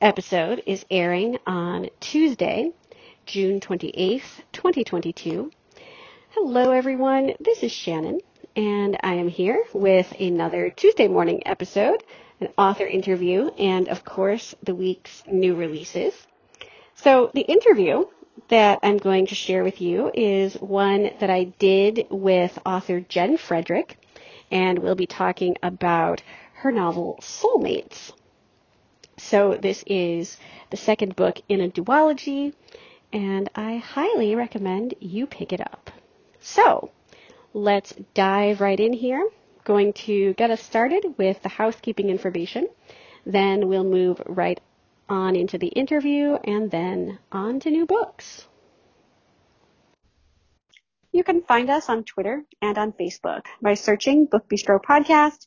Episode is airing on Tuesday, June 28th, 2022. Hello, everyone. This is Shannon, and I am here with another Tuesday morning episode, an author interview, and of course, the week's new releases. So, the interview that I'm going to share with you is one that I did with author Jen Frederick, and we'll be talking about her novel Soulmates. So this is the second book in a duology, and I highly recommend you pick it up. So let's dive right in here. Going to get us started with the housekeeping information. Then we'll move right on into the interview and then on to new books. You can find us on Twitter and on Facebook by searching Book Bistro Podcast.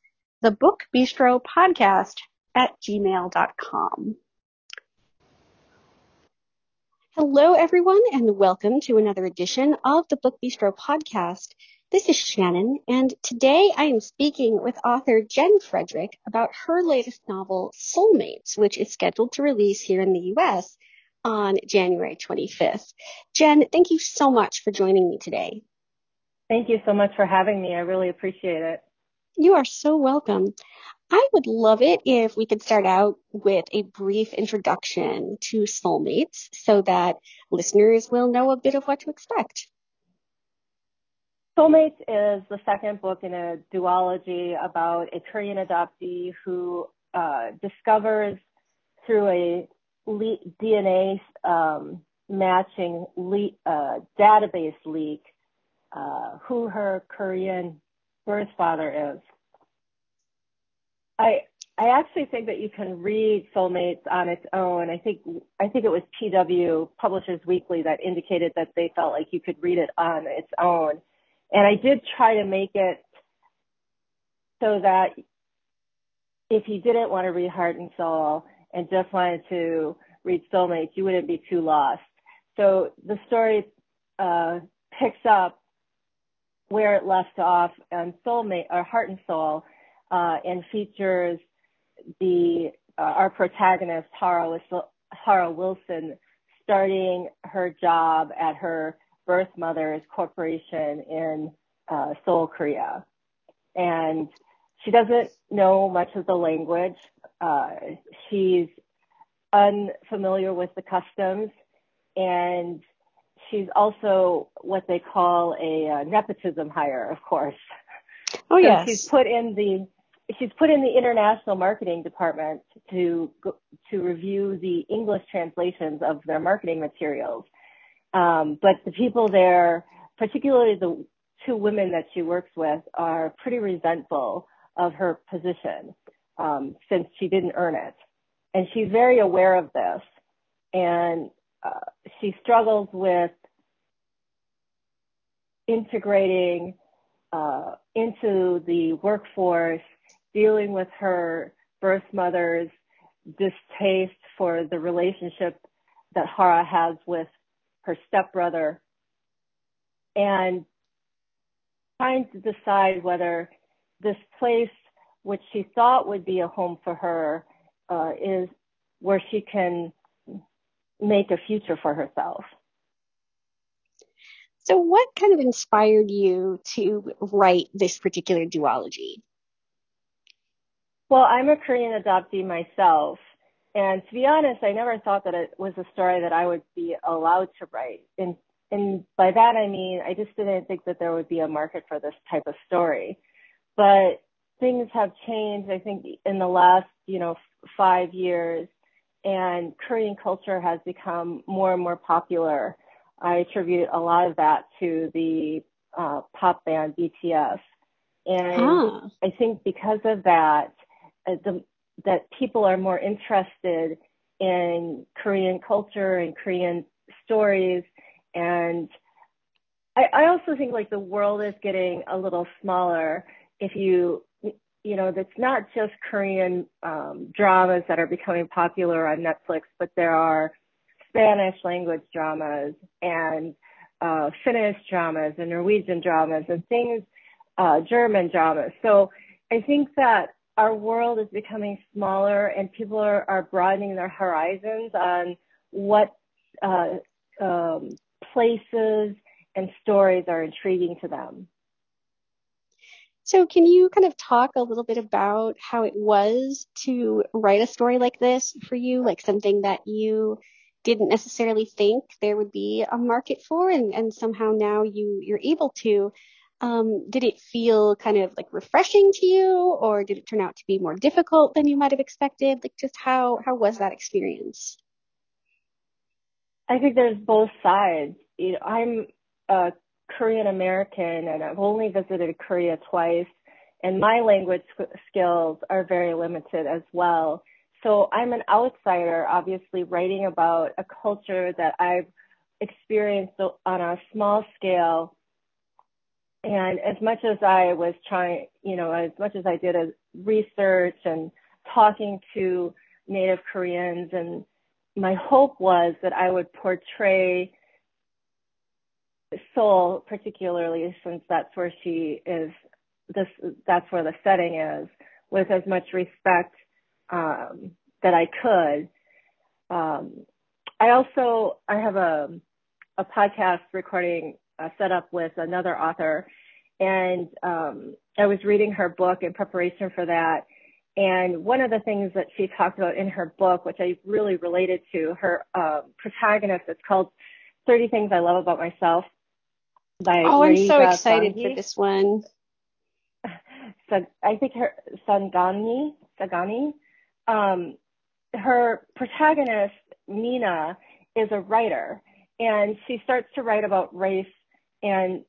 the Book Bistro Podcast at gmail.com. Hello, everyone, and welcome to another edition of the Book Bistro Podcast. This is Shannon, and today I am speaking with author Jen Frederick about her latest novel, Soulmates, which is scheduled to release here in the U.S on January 25th. Jen, thank you so much for joining me today. Thank you so much for having me. I really appreciate it. You are so welcome. I would love it if we could start out with a brief introduction to Soulmates so that listeners will know a bit of what to expect. Soulmates is the second book in a duology about a Korean adoptee who uh, discovers through a le- DNA um, matching le- uh, database leak uh, who her Korean birth father is. I I actually think that you can read Soulmates on its own. I think I think it was PW Publishers Weekly that indicated that they felt like you could read it on its own. And I did try to make it so that if you didn't want to read Heart and Soul, and just wanted to read Soulmates, you wouldn't be too lost. So the story uh, picks up where it left off on Soulmate or Heart and Soul, uh, and features the uh, our protagonist Hara, Hara Wilson starting her job at her birth mother's corporation in uh, Seoul, Korea, and she doesn't know much of the language. Uh, she's unfamiliar with the customs and she's also what they call a uh, nepotism hire, of course. Oh so yes. She's put in the she's put in the international marketing department to to review the English translations of their marketing materials. Um, but the people there, particularly the two women that she works with, are pretty resentful of her position um, since she didn't earn it. And she's very aware of this. And uh, she struggles with integrating uh, into the workforce, dealing with her birth mother's distaste for the relationship that Hara has with her stepbrother, and trying to decide whether this place, which she thought would be a home for her, uh, is where she can make a future for herself. So, what kind of inspired you to write this particular duology? Well, I'm a Korean adoptee myself, And to be honest, I never thought that it was a story that I would be allowed to write. And, and by that I mean, I just didn't think that there would be a market for this type of story. But things have changed, I think, in the last, you know, five years and Korean culture has become more and more popular. I attribute a lot of that to the uh, pop band BTS. And. I think because of that, uh, the, that people are more interested in Korean culture and Korean stories. And I, I also think like the world is getting a little smaller. If you, you know, that's not just Korean um, dramas that are becoming popular on Netflix, but there are Spanish language dramas and uh, Finnish dramas and Norwegian dramas and things, uh, German dramas. So I think that our world is becoming smaller and people are, are broadening their horizons on what uh, um, places and stories are intriguing to them. So, can you kind of talk a little bit about how it was to write a story like this for you, like something that you didn't necessarily think there would be a market for, and, and somehow now you you're able to? Um, did it feel kind of like refreshing to you, or did it turn out to be more difficult than you might have expected? Like, just how how was that experience? I think there's both sides. You know, I'm a Korean American, and I've only visited Korea twice, and my language skills are very limited as well. So I'm an outsider, obviously, writing about a culture that I've experienced on a small scale. And as much as I was trying, you know, as much as I did a research and talking to Native Koreans, and my hope was that I would portray Seoul, particularly since that's where she is, this that's where the setting is, with as much respect um, that I could. Um, I also I have a a podcast recording uh, set up with another author, and um, I was reading her book in preparation for that. And one of the things that she talked about in her book, which I really related to, her uh, protagonist, it's called 30 Things I Love About Myself by Oh, I'm so excited for this one. So I think her Sanghani, Sagani, um, her protagonist, Nina, is a writer and she starts to write about race and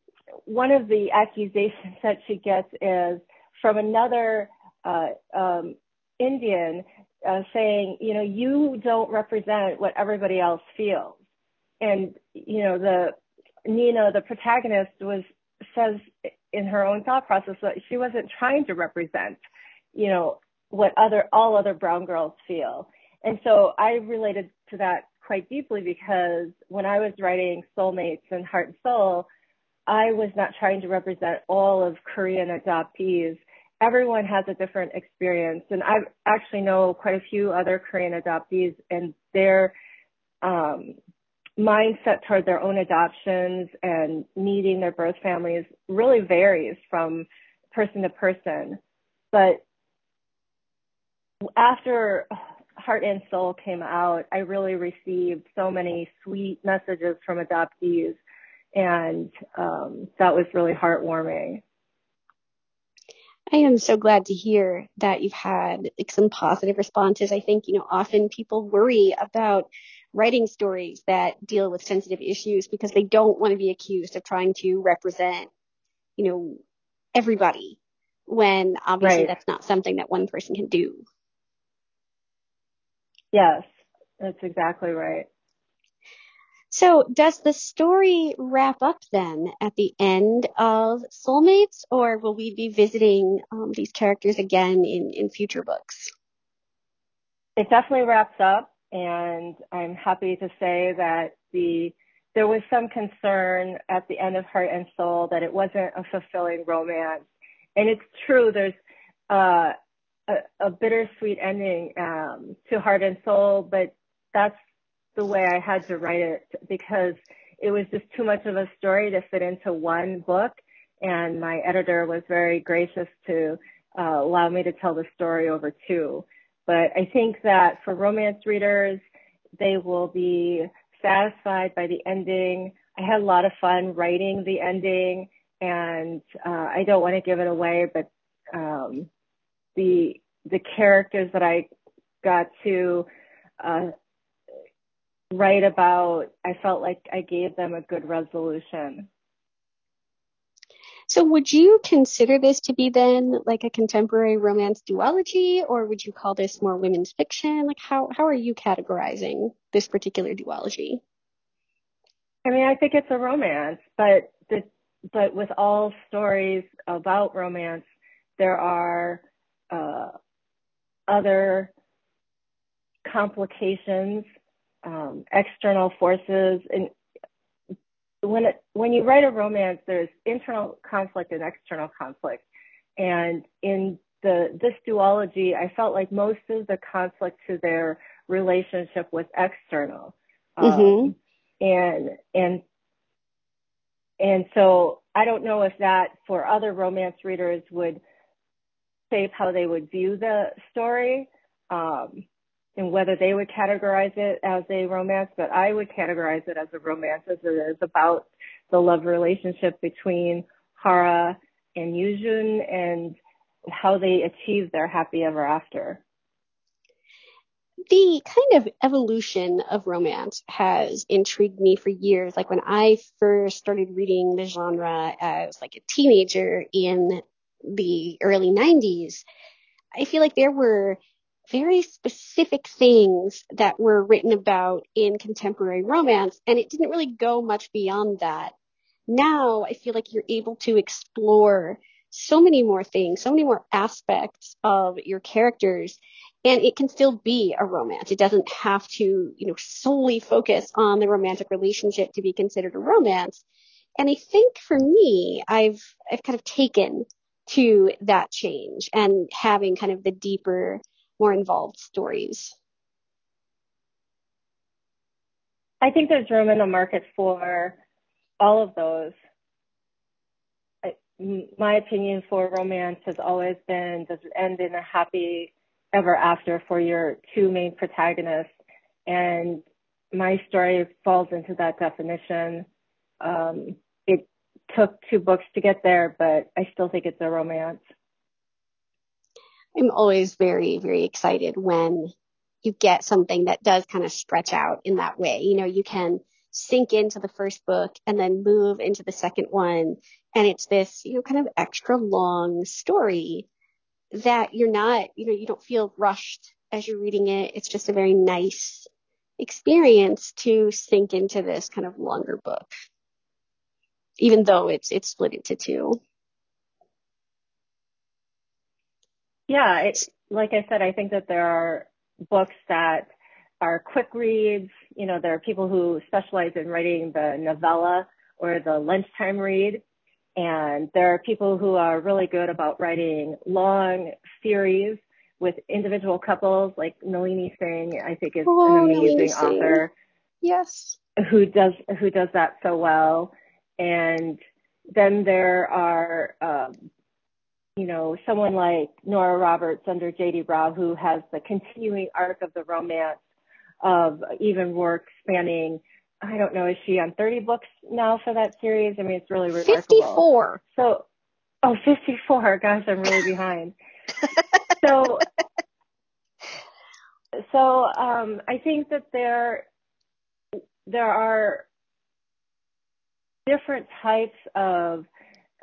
one of the accusations that she gets is from another uh, um, Indian uh, saying, you know, you don't represent what everybody else feels. And, you know, the Nina, the protagonist, was says in her own thought process that she wasn't trying to represent, you know, what other all other brown girls feel. And so I related to that quite deeply because when I was writing Soulmates and Heart and Soul, I was not trying to represent all of Korean adoptees. Everyone has a different experience, and I actually know quite a few other Korean adoptees, and their um, mindset toward their own adoptions and meeting their birth families really varies from person to person. But after Heart and Soul came out, I really received so many sweet messages from adoptees and um, that was really heartwarming. I am so glad to hear that you've had like some positive responses. I think, you know, often people worry about writing stories that deal with sensitive issues because they don't want to be accused of trying to represent, you know, everybody when obviously right. that's not something that one person can do. Yes, that's exactly right. So does the story wrap up then at the end of Soulmates, or will we be visiting um, these characters again in, in future books? It definitely wraps up, and I'm happy to say that the there was some concern at the end of Heart and Soul that it wasn't a fulfilling romance, and it's true. There's uh, a, bittersweet ending um, to Heart and Soul, but that's the way I had to write it because it was just too much of a story to fit into one book. And my editor was very gracious to uh, allow me to tell the story over two. But I think that for romance readers, they will be satisfied by the ending. I had a lot of fun writing the ending, and uh, I don't want to give it away, but um, the the characters that I got to uh, write about, I felt like I gave them a good resolution. So would you consider this to be then like a contemporary romance duology or would you call this more women's fiction? Like how, how are you categorizing this particular duology? I mean, I think it's a romance, but the, but with all stories about romance, there are other complications, um, external forces, and when it, when you write a romance, there's internal conflict and external conflict. And in the this duology, I felt like most of the conflict to their relationship was external. Mm-hmm. Um, and and and so I don't know if that for other romance readers would shape how they would view the story. Um, and whether they would categorize it as a romance, but I would categorize it as a romance as it is about the love relationship between Hara and Yujun and how they achieve their happy ever after. The kind of evolution of romance has intrigued me for years. Like when I first started reading the genre as like a teenager in the early 90s, I feel like there were very specific things that were written about in contemporary romance, and it didn't really go much beyond that. Now I feel like you're able to explore so many more things, so many more aspects of your characters, and it can still be a romance. It doesn't have to, you know, solely focus on the romantic relationship to be considered a romance. And I think for me, I've, I've kind of taken to that change and having kind of the deeper more involved stories? I think there's room in the market for all of those. My opinion for romance has always been does it end in a happy ever after for your two main protagonists? And my story falls into that definition. Um, took two books to get there, but I still think it's a romance. I'm always very, very excited when you get something that does kind of stretch out in that way. You know, you can sink into the first book and then move into the second one. And it's this, you know, kind of extra long story that you're not, you know, you don't feel rushed as you're reading it. It's just a very nice experience to sink into this kind of longer book, even though it's, it's split into two. Yeah, it's like I said, I think that there are books that are quick reads. You know, there are people who specialize in writing the novella or the lunchtime read. And there are people who are really good about writing long series with individual couples, like Nalini Singh, I think is oh, an amazing author. Yes. Who does who does that so well. And then there are um, you know, someone like Nora Roberts under J.D. Robb, who has the continuing arc of the romance of even work spanning, I don't know, is she on 30 books now for that series? I mean, it's really remarkable. 54. So, oh, 54. Gosh, I'm really behind. so, so, um, I think that there, there are different types of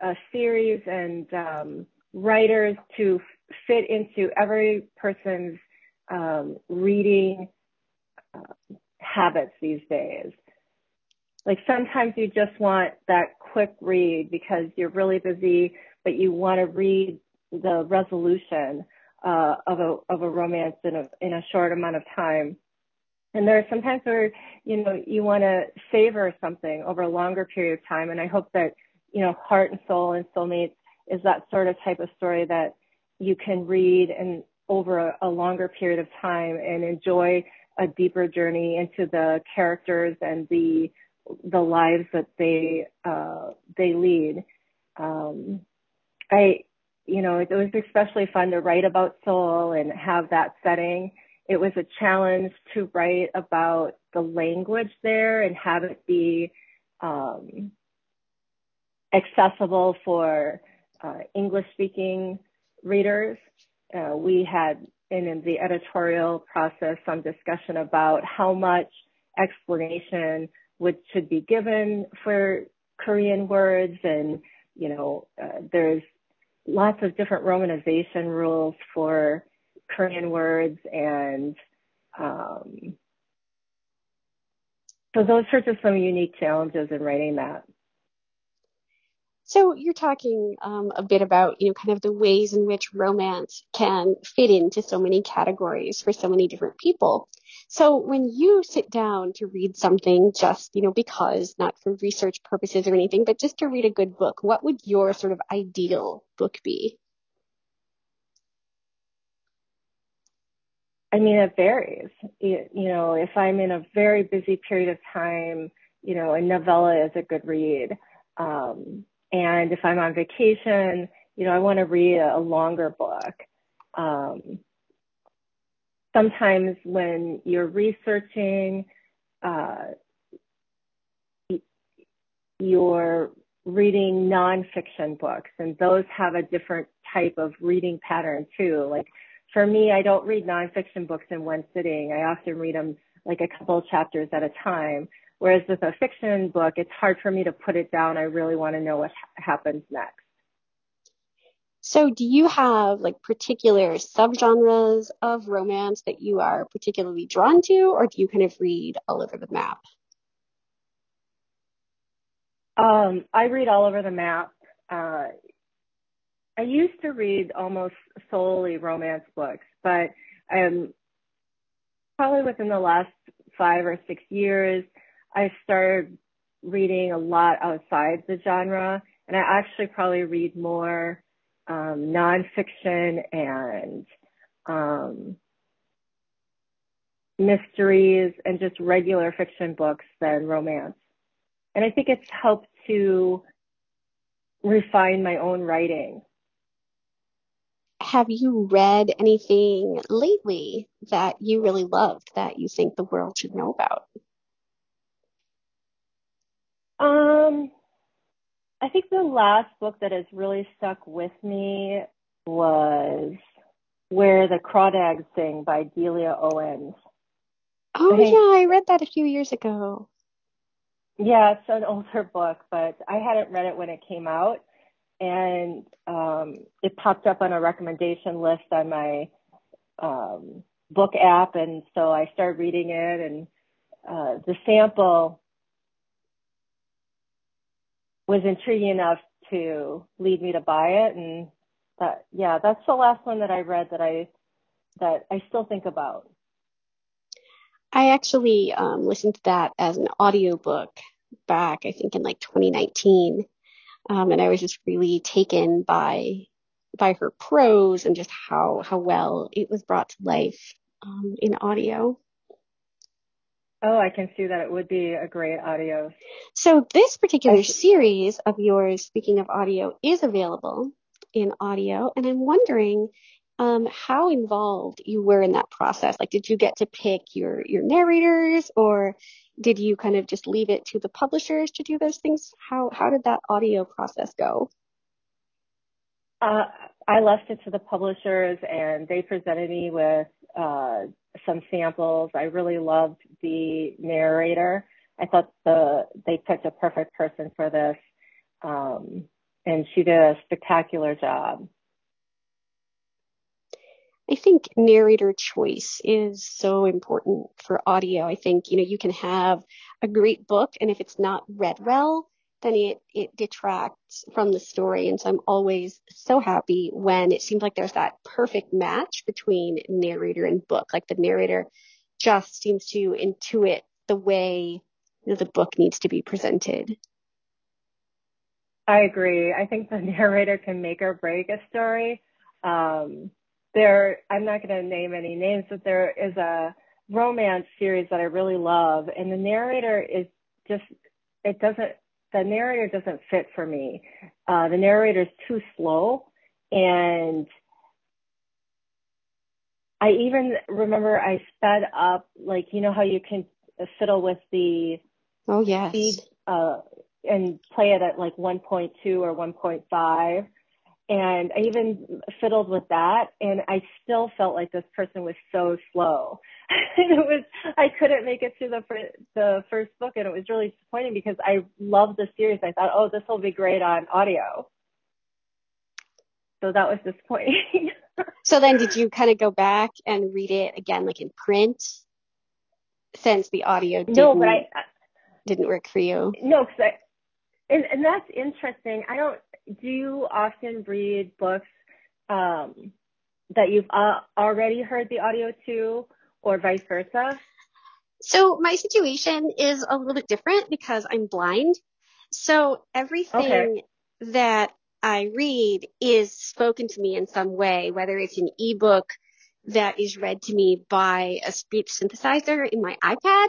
uh, series and, um, writers to fit into every person's um, reading uh, habits these days. Like sometimes you just want that quick read because you're really busy, but you want to read the resolution uh, of a of a romance in a in a short amount of time. And there are sometimes where you know you want to savor something over a longer period of time. And I hope that you know Heart and Soul and Soulmates is that sort of type of story that you can read and over a, a longer period of time and enjoy a deeper journey into the characters and the the lives that they uh, they lead. Um, I you know, it was especially fun to write about Seoul and have that setting. It was a challenge to write about the language there and have it be um, accessible for uh, English speaking readers. Uh, we had in the editorial process some discussion about how much explanation would should be given for Korean words and you know uh, there's lots of different romanization rules for Korean words and um, so those are of some unique challenges in writing that. So you're talking um, a bit about, you know, kind of the ways in which romance can fit into so many categories for so many different people. So when you sit down to read something just, you know, because not for research purposes or anything, but just to read a good book, what would your sort of ideal book be? I mean, it varies. You know, if I'm in a very busy period of time, you know, a novella is a good read. Um, and if I'm on vacation, you know, I want to read a, a longer book. Um, sometimes when you're researching, uh, you're reading nonfiction books, and those have a different type of reading pattern too. Like for me, I don't read nonfiction books in one sitting. I often read them like a couple of chapters at a time. Whereas with a fiction book, it's hard for me to put it down. I really want to know what ha- happens next. So do you have like particular subgenres of romance that you are particularly drawn to, or do you kind of read all over the map? Um, I read all over the map. Uh, I used to read almost solely romance books, but um, probably within the last five or six years, I started reading a lot outside the genre, and I actually probably read more um, nonfiction and um, mysteries and just regular fiction books than romance. And I think it's helped to refine my own writing. Have you read anything lately that you really loved that you think the world should know about? Um, I think the last book that has really stuck with me was Where the Crawdads Sing by Delia Owens. Oh, I yeah, I read that a few years ago. Yeah, it's an older book, but I hadn't read it when it came out. And um, it popped up on a recommendation list on my um, book app. And so I started reading it. And uh, the sample was intriguing enough to lead me to buy it. And that, yeah, that's the last one that I read that I, that I still think about. I actually um, listened to that as an audiobook back, I think in like 2019. Um, and I was just really taken by, by her prose and just how, how well it was brought to life um, in audio. Oh, I can see that it would be a great audio. So this particular series of yours, speaking of audio, is available in audio, and I'm wondering um, how involved you were in that process. Like, did you get to pick your your narrators, or did you kind of just leave it to the publishers to do those things? How how did that audio process go? Uh, I left it to the publishers, and they presented me with uh, some samples. I really loved the narrator. I thought the they picked a perfect person for this, um, and she did a spectacular job. I think narrator choice is so important for audio. I think, you know, you can have a great book and if it's not read well, then it, it detracts from the story. And so I'm always so happy when it seems like there's that perfect match between narrator and book. Like the narrator just seems to intuit the way you know, the book needs to be presented. I agree. I think the narrator can make or break a story. Um, there, I'm not going to name any names, but there is a romance series that I really love, and the narrator is just, it doesn't the narrator doesn't fit for me. Uh, the narrator is too slow and I even remember I sped up, like, you know how you can fiddle with the oh yes speed, uh, and play it at like 1.2 or 1.5. And I even fiddled with that and I still felt like this person was so slow. and it was, I couldn't make it through the, the first book and it was really disappointing because I loved the series. I thought, oh, this will be great on audio. So that was disappointing. so then did you kind of go back and read it again, like in print since the audio didn't, no, but I, didn't work for you? No, cause I, and, and that's interesting. I don't, do you often read books, um, that you've uh, already heard the audio to or vice versa? So my situation is a little bit different because I'm blind. So everything okay. that I read is spoken to me in some way, whether it's an ebook that is read to me by a speech synthesizer in my iPad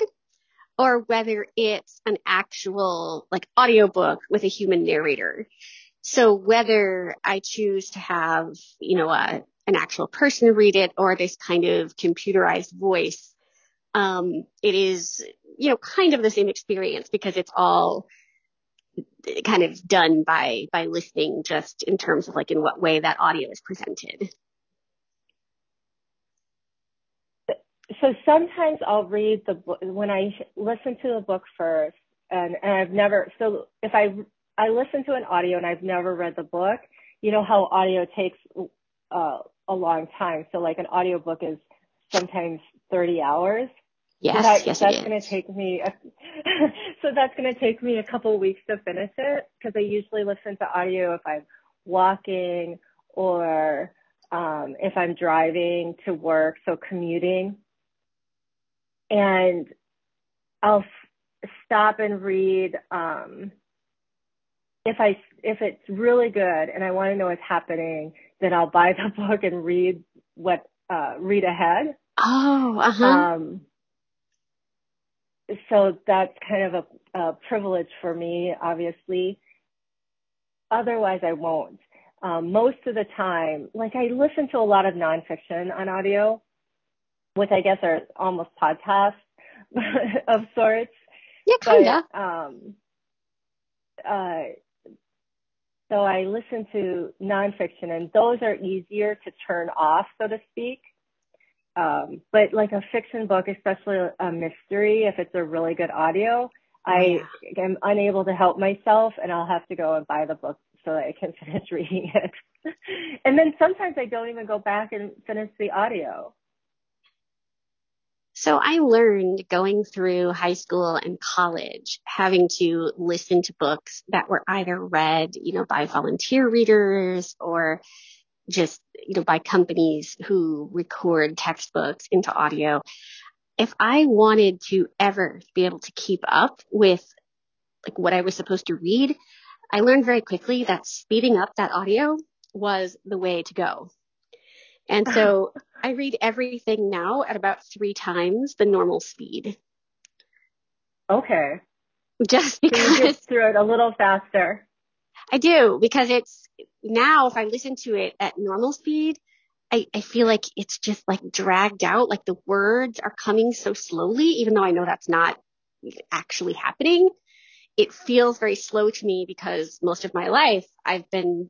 or whether it's an actual like audiobook with a human narrator. So whether I choose to have, you know, a, an actual person read it or this kind of computerized voice, um, it is, you know, kind of the same experience because it's all kind of done by, by listening just in terms of like in what way that audio is presented. so sometimes I'll read the book when I listen to the book first, and, and I've never. So if I I listen to an audio and I've never read the book, you know how audio takes uh, a long time. So like an audio book is sometimes 30 hours. Yes, that, yes, that's going to take me. A, so that's going to take me a couple of weeks to finish it because I usually listen to audio if I'm walking or um, if I'm driving to work, so commuting and I'll f- stop and read um, if I if it's really good and I want to know what's happening, then I'll buy the book and read what uh, read ahead. Oh, uh huh. Um, so that's kind of a, a privilege for me, obviously. Otherwise, I won't. Um, most of the time, like I listen to a lot of nonfiction on audio, which I guess are almost podcasts of sorts. Yeah, kinda. But, um, uh, so I listen to nonfiction, and those are easier to turn off, so to speak. Um, but like a fiction book, especially a mystery, if it's a really good audio, I yeah. am unable to help myself, and I'll have to go and buy the book so that I can finish reading it. and then sometimes I don't even go back and finish the audio. So I learned going through high school and college having to listen to books that were either read, you know, by volunteer readers or just, you know, by companies who record textbooks into audio. If I wanted to ever be able to keep up with like what I was supposed to read, I learned very quickly that speeding up that audio was the way to go. And so I read everything now at about three times the normal speed. Okay. Just because. So you get through it a little faster. I do because it's now if I listen to it at normal speed, I, I feel like it's just like dragged out, like the words are coming so slowly, even though I know that's not actually happening. It feels very slow to me because most of my life I've been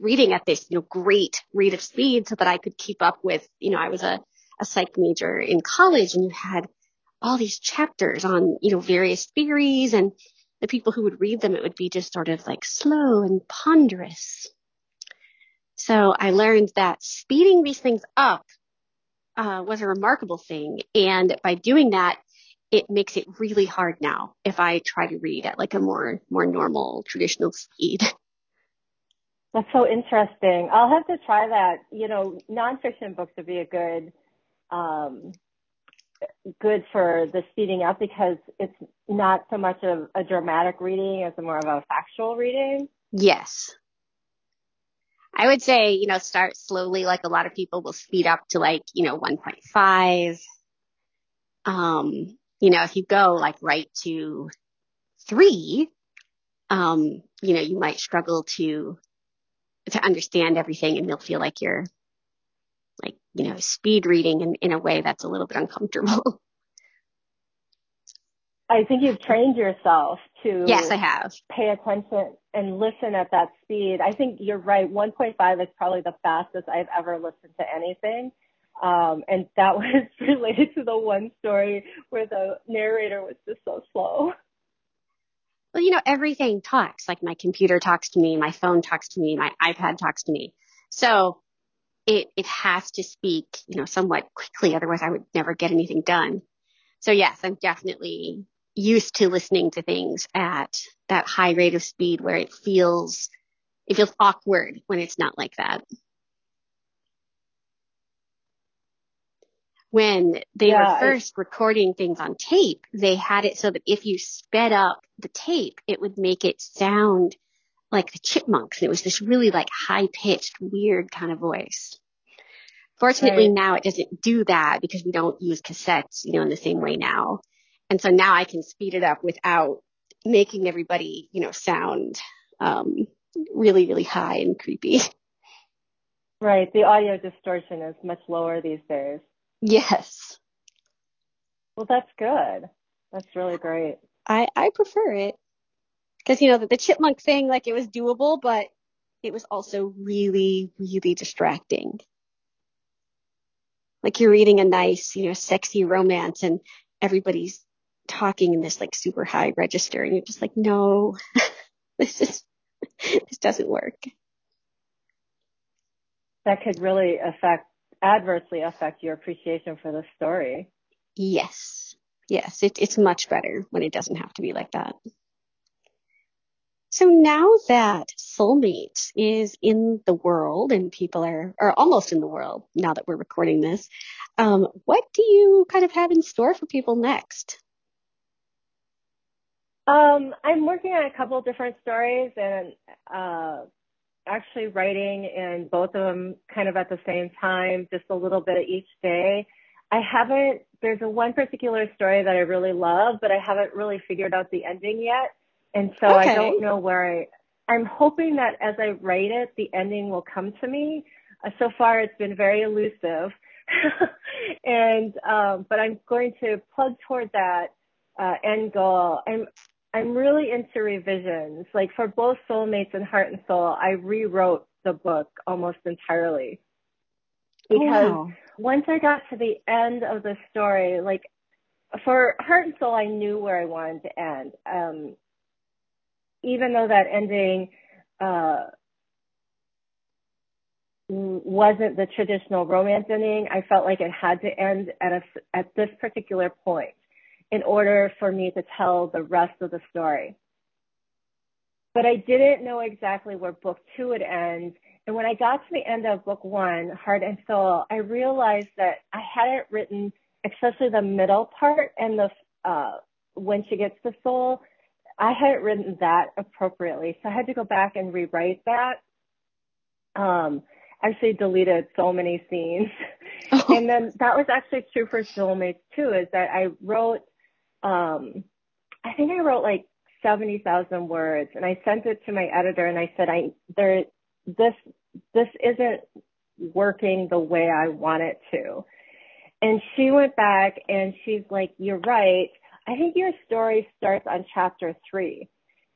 reading at this, you know, great rate of speed so that I could keep up with, you know, I was a, a psych major in college and you had all these chapters on, you know, various theories and the people who would read them, it would be just sort of like slow and ponderous. So I learned that speeding these things up uh, was a remarkable thing. And by doing that, it makes it really hard now if I try to read at like a more, more normal traditional speed. That's so interesting. I'll have to try that. You know, nonfiction books would be a good, um, good for the speeding up because it's not so much of a dramatic reading as more of a factual reading. Yes. I would say, you know, start slowly. Like a lot of people will speed up to like, you know, 1.5. Um, you know, if you go like right to three, um, you know, you might struggle to to understand everything and you'll feel like you're like, you know, speed reading in, in a way that's a little bit uncomfortable. I think you've trained yourself to yes, I have. Pay attention and listen at that speed. I think you're right. 1.5 is probably the fastest I've ever listened to anything. Um, and that was related to the one story where the narrator was just so slow. Well, you know, everything talks. Like my computer talks to me, my phone talks to me, my iPad talks to me. So it, it has to speak, you know, somewhat quickly. Otherwise I would never get anything done. So yes, I'm definitely used to listening to things at that high rate of speed where it feels, it feels awkward when it's not like that. When they yeah, were first recording things on tape, they had it so that if you sped up the tape, it would make it sound like the chipmunks. And It was this really like high pitched, weird kind of voice. Fortunately right. now it doesn't do that because we don't use cassettes, you know, in the same way now. And so now I can speed it up without making everybody, you know, sound, um, really, really high and creepy. Right. The audio distortion is much lower these days. Yes. Well, that's good. That's really great. I, I prefer it. Cause, you know, the, the chipmunk thing, like it was doable, but it was also really, really distracting. Like you're reading a nice, you know, sexy romance and everybody's talking in this like super high register and you're just like, no, this is, this doesn't work. That could really affect, adversely affect your appreciation for the story. Yes. Yes. It, it's much better when it doesn't have to be like that. So now that Soulmates is in the world and people are, are almost in the world now that we're recording this, um, what do you kind of have in store for people next? Um, I'm working on a couple of different stories and uh, actually writing in both of them kind of at the same time, just a little bit each day. I haven't, there's a one particular story that I really love, but I haven't really figured out the ending yet. And so okay. I don't know where I, I'm hoping that as I write it, the ending will come to me. Uh, so far it's been very elusive. and, um, but I'm going to plug toward that, uh, end goal. I'm, I'm really into revisions. Like for both Soulmates and Heart and Soul, I rewrote the book almost entirely. Because wow. once I got to the end of the story, like for Heart and Soul, I knew where I wanted to end. Um, even though that ending, uh, wasn't the traditional romance ending, I felt like it had to end at a, at this particular point in order for me to tell the rest of the story. But I didn't know exactly where book two would end. And when I got to the end of book one, Heart and Soul, I realized that I hadn't written, especially the middle part and the, uh, when she gets the soul, I hadn't written that appropriately. So I had to go back and rewrite that. Um, actually deleted so many scenes. Oh. And then that was actually true for Soulmates too, is that I wrote um, I think I wrote like 70,000 words and I sent it to my editor and I said, I, there, this, this isn't working the way I want it to. And she went back and she's like, you're right. I think your story starts on chapter three.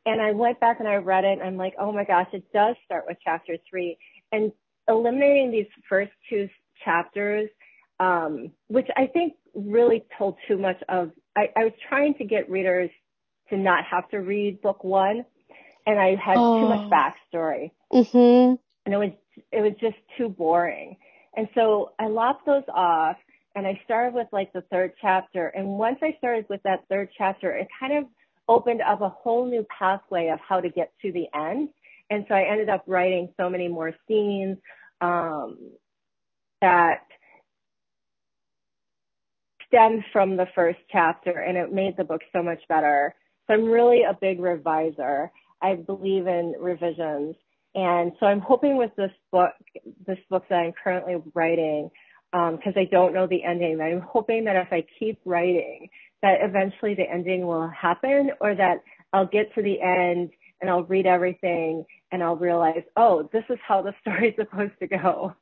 And I went back and I read it and I'm like, oh my gosh, it does start with chapter three. And eliminating these first two chapters, um, which I think really told too much of I, I was trying to get readers to not have to read book one, and I had oh. too much oh. backstory, mm-hmm. and it was it was just too boring. And so I lopped those off, and I started with like the third chapter. And once I started with that third chapter, it kind of opened up a whole new pathway of how to get to the end. And so I ended up writing so many more scenes um, that stemmed from the first chapter and it made the book so much better. So I'm really a big reviser. I believe in revisions. And so I'm hoping with this book, this book that I'm currently writing, because um, I don't know the ending, I'm hoping that if I keep writing, that eventually the ending will happen or that I'll get to the end and I'll read everything and I'll realize, oh, this is how the story's supposed to go.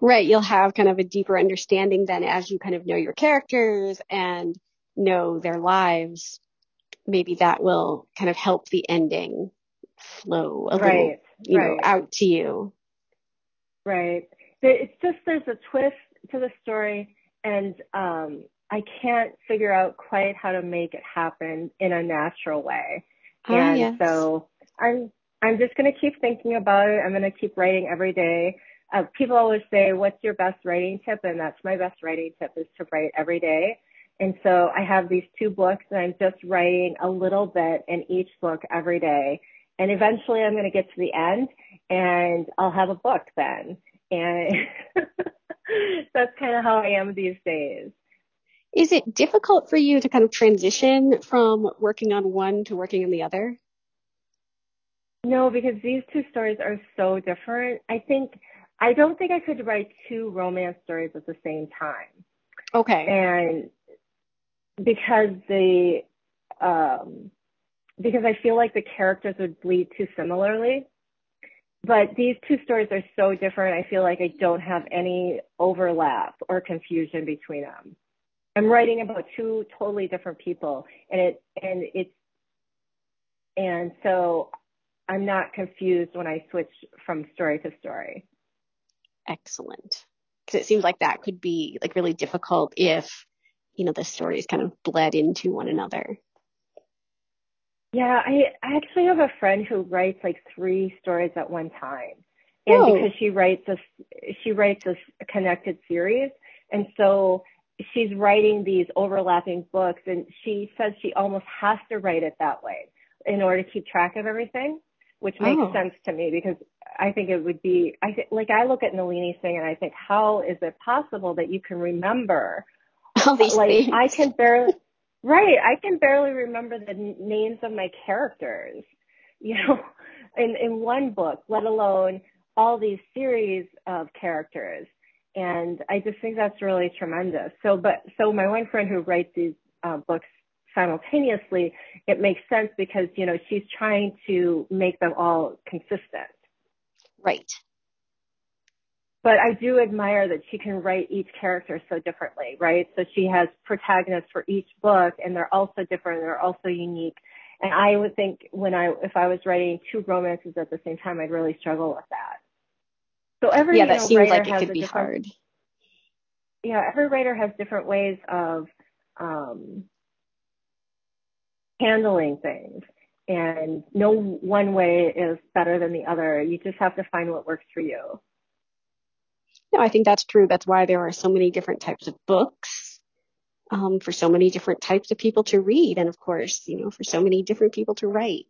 Right. You'll have kind of a deeper understanding then as you kind of know your characters and know their lives. Maybe that will kind of help the ending flow a right, little, you right. know, out to you. Right. It's just there's a twist to the story and um I can't figure out quite how to make it happen in a natural way. Ah, and yes. so I'm I'm just going to keep thinking about it. I'm going to keep writing every day. Uh, people always say, "What's your best writing tip?" And that's my best writing tip is to write every day. And so I have these two books, and I'm just writing a little bit in each book every day. And eventually, I'm going to get to the end, and I'll have a book then. And that's kind of how I am these days. Is it difficult for you to kind of transition from working on one to working on the other? No, because these two stories are so different. I think I don't think I could write two romance stories at the same time. Okay. And because the um because I feel like the characters would bleed too similarly. But these two stories are so different. I feel like I don't have any overlap or confusion between them. I'm writing about two totally different people and it and it's and so I'm not confused when I switch from story to story. Excellent. Because it seems like that could be like really difficult if, you know, the stories kind of bled into one another. Yeah, I, I actually have a friend who writes like three stories at one time. And Whoa. because she writes a, she writes a connected series. And so she's writing these overlapping books and she says she almost has to write it that way in order to keep track of everything, which makes Oh. sense to me because I think it would be, I think, like I look at Nalini's thing and I think, how is it possible that you can remember All these like things. I can barely, right? I can barely remember the n- names of my characters, you know, in in one book, let alone all these series of characters. And I just think that's really tremendous. So, but so my one friend who writes these uh, books simultaneously, it makes sense because you know she's trying to make them all consistent. Right. but I do admire that she can write each character so differently, right? So she has protagonists for each book and they're also different, they're also unique. And I would think when I, if I was writing two romances at the same time, I'd really struggle with that. So every yeah, you that know, seems like it could be hard. yeah, every writer has different ways of um, handling things. And no one way is better than the other. You just have to find what works for you. No, I think that's true. That's why there are so many different types of books um, for so many different types of people to read. And of course, you know, for so many different people to write.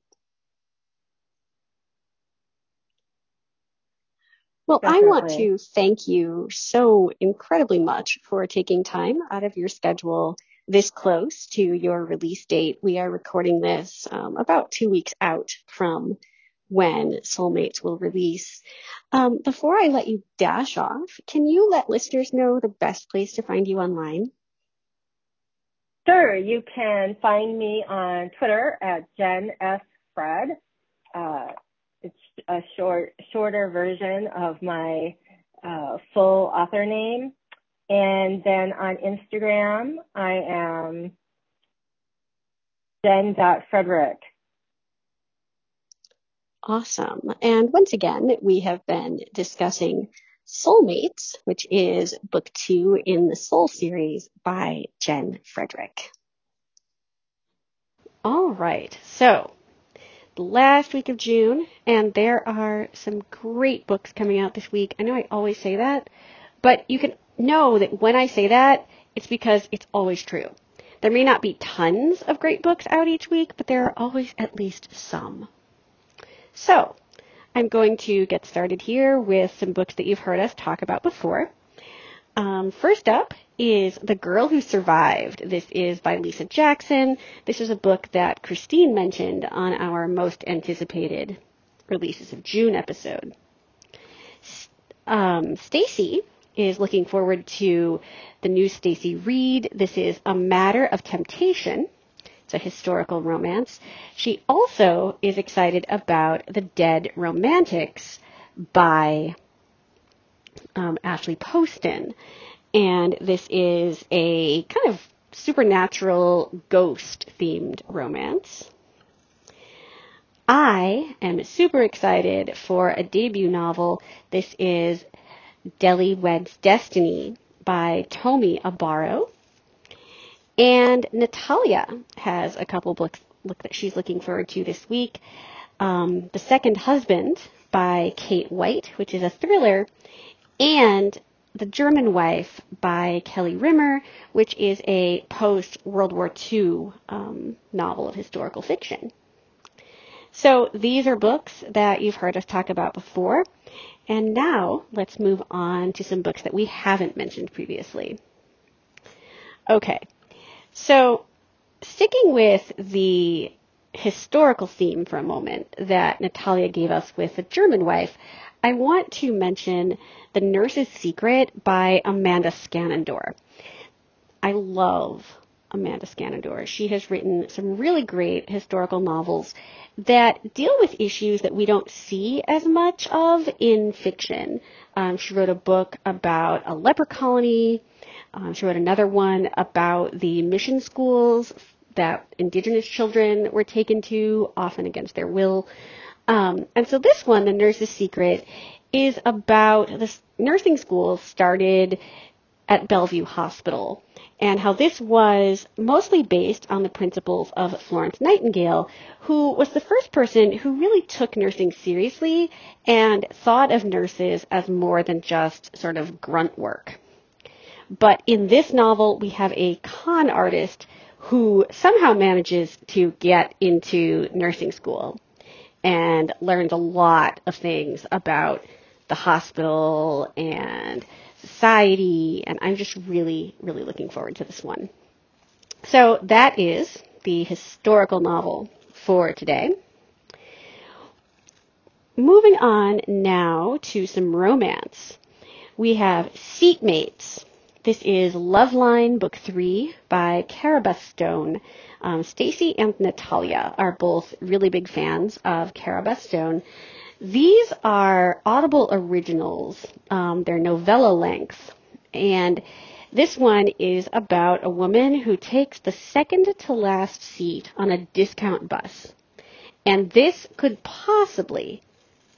Well, I want to thank you so incredibly much for taking time out of your schedule this close to your release date. We are recording this um, about two weeks out from when Soulmates will release. Um, before I let you dash off, can you let listeners know the best place to find you online? Sure, you can find me on Twitter at Jen S. Fred. Uh, it's a short, shorter version of my uh, full author name. And then on Instagram, I am jen.frederick. Awesome. And once again, we have been discussing Soulmates, which is book two in the Soul series by Jen Frederick. All right. So, the last week of June, and there are some great books coming out this week. I know I always say that, but you can know that when I say that, it's because it's always true. There may not be tons of great books out each week, but there are always at least some. So, I'm going to get started here with some books that you've heard us talk about before. Um, first up is The Girl Who Survived. This is by Lisa Jackson. This is a book that Christine mentioned on our most anticipated releases of June episode. Um, Stacy is looking forward to the new Stacy Reid. This is A Matter of Temptation. It's a historical romance. She also is excited about The Dead Romantics by um, Ashley Poston. And this is a kind of supernatural ghost themed romance. I am super excited for a debut novel. This is Delhi Weds Destiny by Tomi Obaro. And Natalia has a couple books look that she's looking forward to this week. Um, the Second Husband by Kate White, which is a thriller, and The German Wife by Kelly Rimmer, which is a post World War II um, novel of historical fiction. So these are books that you've heard us talk about before. And now let's move on to some books that we haven't mentioned previously. Okay, so sticking with the historical theme for a moment that Natalia gave us with The German Wife, I want to mention The Nurse's Secret by Amanda Skenandore. I love Amanda Skenandore. She has written some really great historical novels that deal with issues that we don't see as much of in fiction. Um, she wrote a book about a leper colony. Um, she wrote another one about the mission schools that indigenous children were taken to, often against their will. Um, and so this one, The Nurse's Secret, is about the nursing school started at Bellevue Hospital and how this was mostly based on the principles of Florence Nightingale, who was the first person who really took nursing seriously and thought of nurses as more than just sort of grunt work. But in this novel, we have a con artist who somehow manages to get into nursing school and learns a lot of things about the hospital and society, and I'm just really, really looking forward to this one. So that is the historical novel for today. Moving on now to some romance. We have Seatmates. This is Loveline Book 3 by Cara Bastone. Um, Stacy and Natalia are both really big fans of Cara Bastone, these are Audible originals. Um, they're novella length. And this one is about a woman who takes the second to last seat on a discount bus. And this could possibly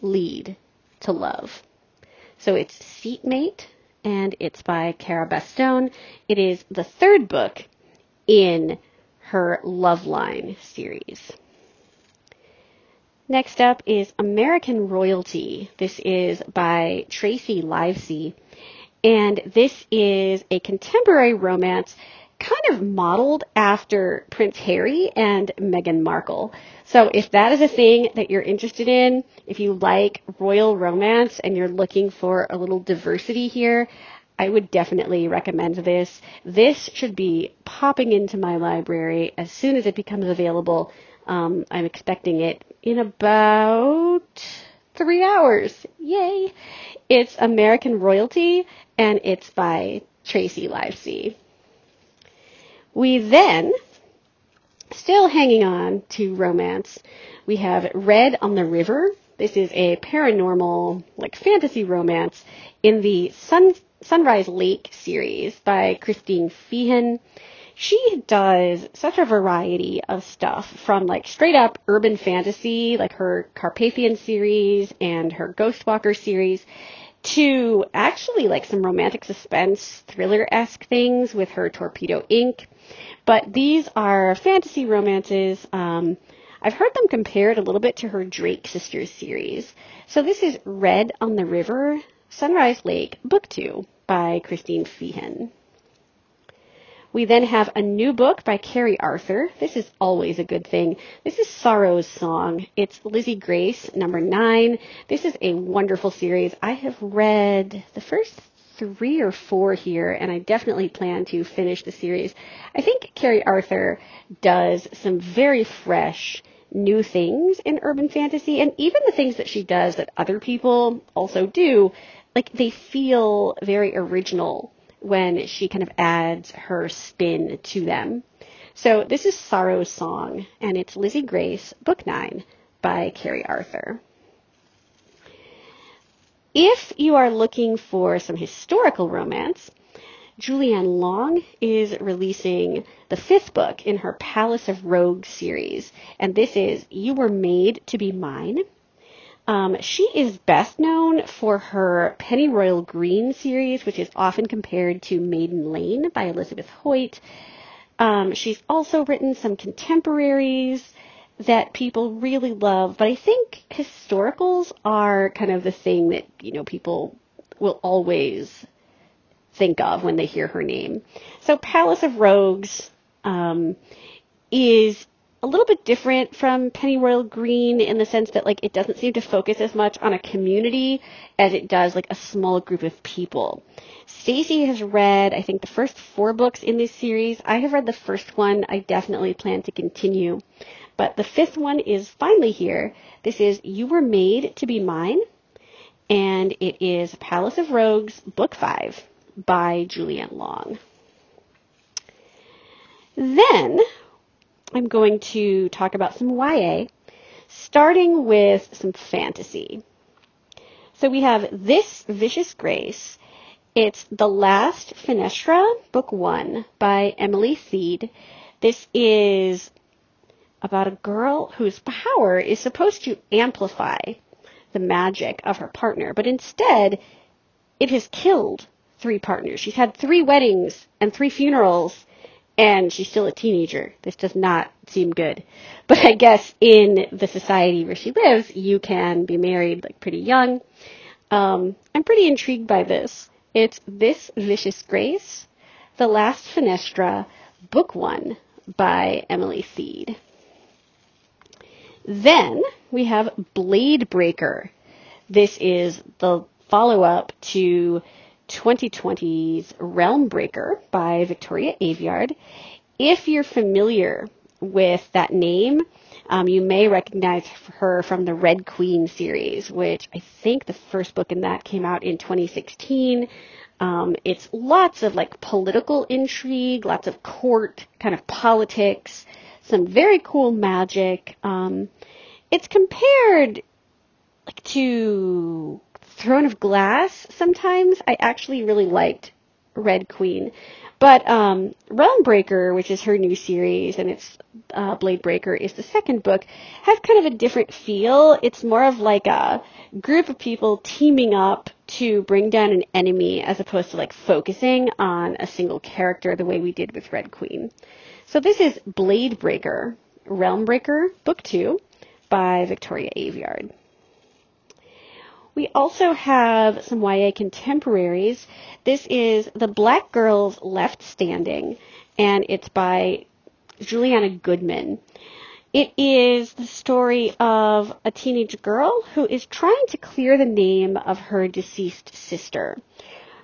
lead to love. So it's Seatmate, and it's by Cara Bastone. It is the third book in her Loveline series. Next up is American Royalty. This is by Tracey Livesay. And this is a contemporary romance kind of modeled after Prince Harry and Meghan Markle. So if that is a thing that you're interested in, if you like royal romance and you're looking for a little diversity here, I would definitely recommend this. This should be popping into my library as soon as it becomes available. Um, I'm expecting it in about three hours. Yay! It's American Royalty and it's by Tracey Livesay. We then, still hanging on to romance, we have Red on the River. This is a paranormal, like fantasy romance in the Sun, Sunrise Lake series by Christine Feehan she does such a variety of stuff from like straight up urban fantasy, like her Carpathian series and her Ghostwalker series, to actually like some romantic suspense thriller esque things with her Torpedo Ink. But these are fantasy romances. Um, I've heard them compared a little bit to her Drake Sisters series. So this is Red on the River, Sunrise Lake, Book 2 by Christine Feehan. We then have a new book by Keri Arthur. This is always a good thing. This is Sorrow's Song. It's Lizzie Grace, number nine. This is a wonderful series. I have read the first three or four here, and I definitely plan to finish the series. I think Keri Arthur does some very fresh, new things in urban fantasy, and even the things that she does that other people also do, like they feel very original when she kind of adds her spin to them. So this is Sorrow's Song, and it's Lizzie Grace, Book 9 by Keri Arthur. If you are looking for some historical romance, Julie Anne Long is releasing the fifth book in her Palace of Rogues series, and this is You Were Made to Be Mine. Um, she is best known for her Pennyroyal Green series, which is often compared to Maiden Lane by Elizabeth Hoyt. Um, she's also written some contemporaries that people really love, but I think historicals are kind of the thing that, you know, people will always think of when they hear her name. So Palace of Rogues um, is a little bit different from Pennyroyal Green in the sense that like it doesn't seem to focus as much on a community as it does like a small group of people. Stacy has read I think the first 4 books in this series. I have read the first one. I definitely plan to continue. But the fifth one is finally here. This is You Were Made to Be Mine and it is Palace of Rogues book 5 by Julie Anne Long. Then I'm going to talk about some YA, starting with some fantasy. So we have This Vicious Grace. It's The Last Finestra, Book 1 by Emily Thiede. This is about a girl whose power is supposed to amplify the magic of her partner, but instead it has killed three partners. She's had three weddings and three funerals and she's still a teenager. This does not seem good. But I guess in the society where she lives, you can be married like pretty young. Um, I'm pretty intrigued by this. It's This Vicious Grace, The Last Finestra, Book One by Emily Seed. Then we have Blade Breaker. This is the follow up to 2020's Realm Breaker by Victoria Aveyard. If you're familiar with that name, um, you may recognize her from the Red Queen series, which I think the first book in that came out in 2016. Um, it's lots of like political intrigue, lots of court kind of politics, some very cool magic. Um, it's compared like to Throne of Glass sometimes. I actually really liked Red Queen. But um, Realm Breaker, which is her new series, and it's uh, Blade Breaker is the second book, has kind of a different feel. It's more of like a group of people teaming up to bring down an enemy as opposed to like focusing on a single character the way we did with Red Queen. So this is Blade Breaker, Realm Breaker, Book 2 by Victoria Aveyard. We also have some YA contemporaries. This is The Black Girls Left Standing, and it's by Juliana Goodman. It is the story of a teenage girl who is trying to clear the name of her deceased sister.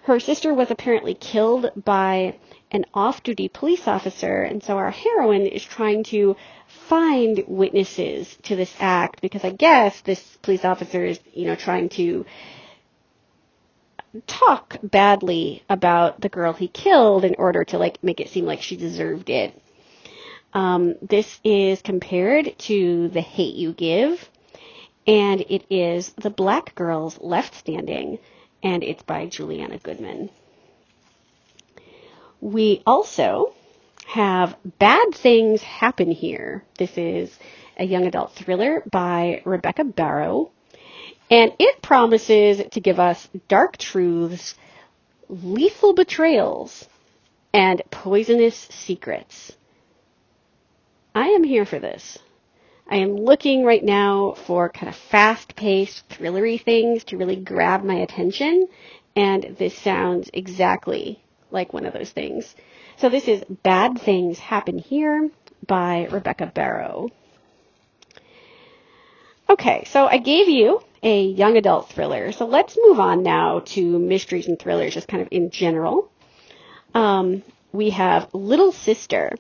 Her sister was apparently killed by an off duty police officer, and so our heroine is trying to find witnesses to this act because I guess this police officer is, you know, trying to talk badly about the girl he killed in order to like make it seem like she deserved it. Um, this is compared to The Hate You Give, and it is The Black Girls Left Standing, and it's by Juliana Goodman. We also have Bad Things Happen Here. This is a young adult thriller by Rebecca Barrow. And it promises to give us dark truths, lethal betrayals, and poisonous secrets. I am here for this. I am looking right now for kind of fast paced, thrillery things to really grab my attention, and this sounds exactly like one of those things. So this is Bad Things Happen Here by Rebecca Barrow. Okay, so I gave you a young adult thriller. So let's move on now to mysteries and thrillers, just kind of in general. Um, we have Little Sister.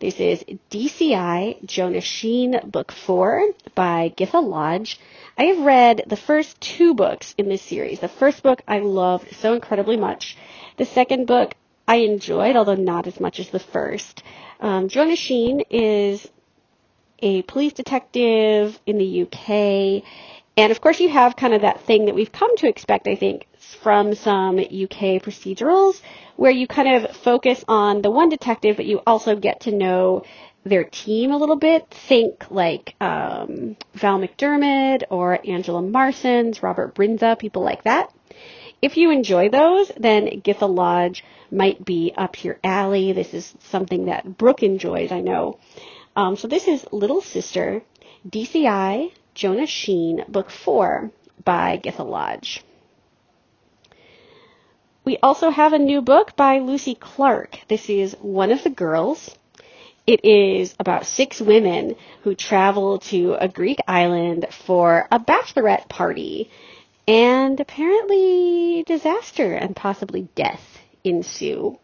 This is DCI Jonah Sheen Book 4 by Gytha Lodge. I have read the first two books in this series. The first book I loved so incredibly much. The second book I enjoyed, although not as much as the first. Um, Jonah Sheen is a police detective in the UK. And of course, you have kind of that thing that we've come to expect, I think, from some UK procedurals, where you kind of focus on the one detective, but you also get to know their team a little bit. Think like um, Val McDermid or Angela Marsons, Robert Bryndza, people like that. If you enjoy those, then Gytha Lodge might be up your alley. This is something that Brooke enjoys, I know. Um, so this is Little Sister, DCI, Jonah Sheen, Book 4 by Gytha Lodge. We also have a new book by Lucy Clarke. This is One of the Girls. It is about six women who travel to a Greek island for a bachelorette party. And apparently disaster and possibly death ensue.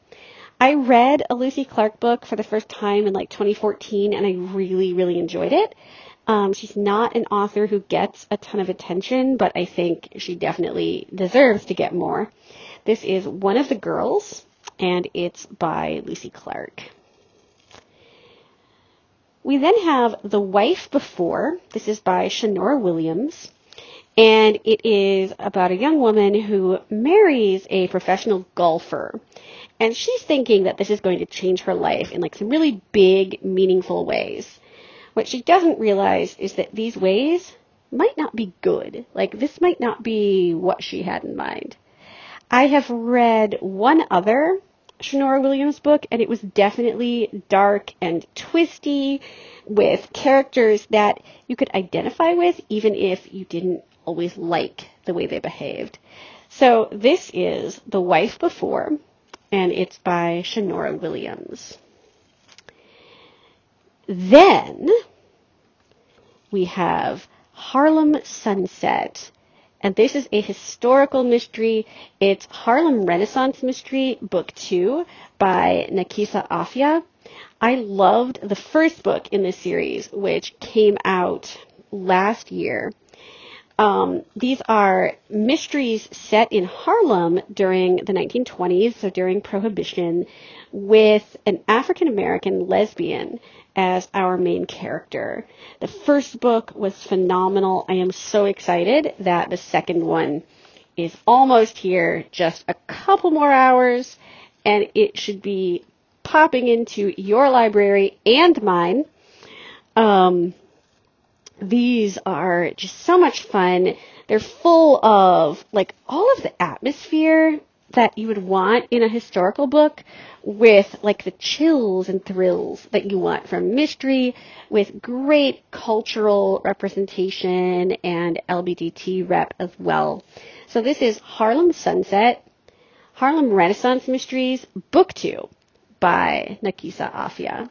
I read a Lucy Clarke book for the first time in like 2014 and I really, really enjoyed it. Um, she's not an author who gets a ton of attention, but I think she definitely deserves to get more. This is One of the Girls, and it's by Lucy Clarke. We then have The Wife Before. This is by Shanora Williams. And it is about a young woman who marries a professional golfer. And she's thinking that this is going to change her life in like some really big, meaningful ways. What she doesn't realize is that these ways might not be good. Like this might not be what she had in mind. I have read one other Shanora Williams book, and it was definitely dark and twisty with characters that you could identify with, even if you didn't always like the way they behaved. So this is The Wife Before, and it's by Shanora Williams. Then we have Harlem Sunset and this is a historical mystery. It's Harlem Renaissance Mystery, Book 2 by Nekesa Afia. I loved the first book in this series, which came out last year. Um, these are mysteries set in Harlem during the 1920s, so during Prohibition, with an African American lesbian as our main character. The first book was phenomenal. I am so excited that the second one is almost here, just a couple more hours, and it should be popping into your library and mine. Um, these are just so much fun. They're full of like all of the atmosphere that you would want in a historical book with like the chills and thrills that you want from mystery with great cultural representation and LBGT rep as well. So this is Harlem Sunset, Harlem Renaissance Mysteries, Book 2 by Nekesa Afia.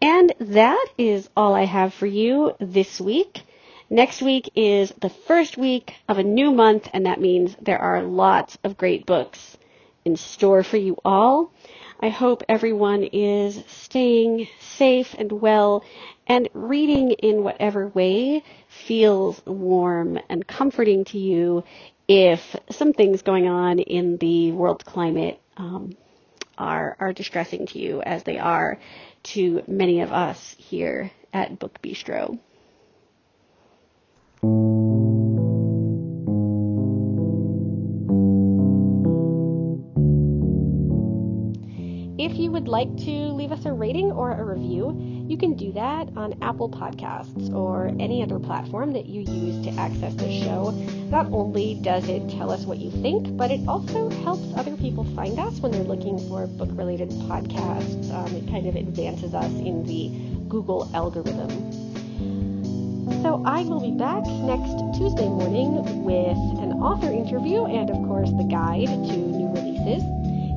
And that is all I have for you this week. Next week is the first week of a new month, and that means there are lots of great books in store for you all. I hope everyone is staying safe and well and reading in whatever way feels warm and comforting to you if some things going on in the world climate um, are, are distressing to you as they are to many of us here at Book Bistro. If you would like to leave us a rating or a review, you can do that on Apple Podcasts or any other platform that you use to access the show. Not only does it tell us what you think, but it also helps other people find us when they're looking for book related podcasts. Um, it kind of advances us in the Google algorithm. So I will be back next Tuesday morning with an author interview and, of course, the guide to new releases.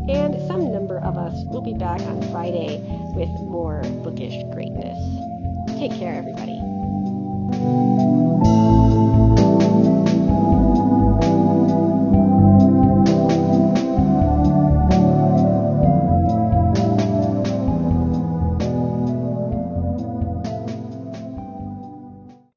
And some number of us will be back on Friday with more bookish greatness. Take care, everybody.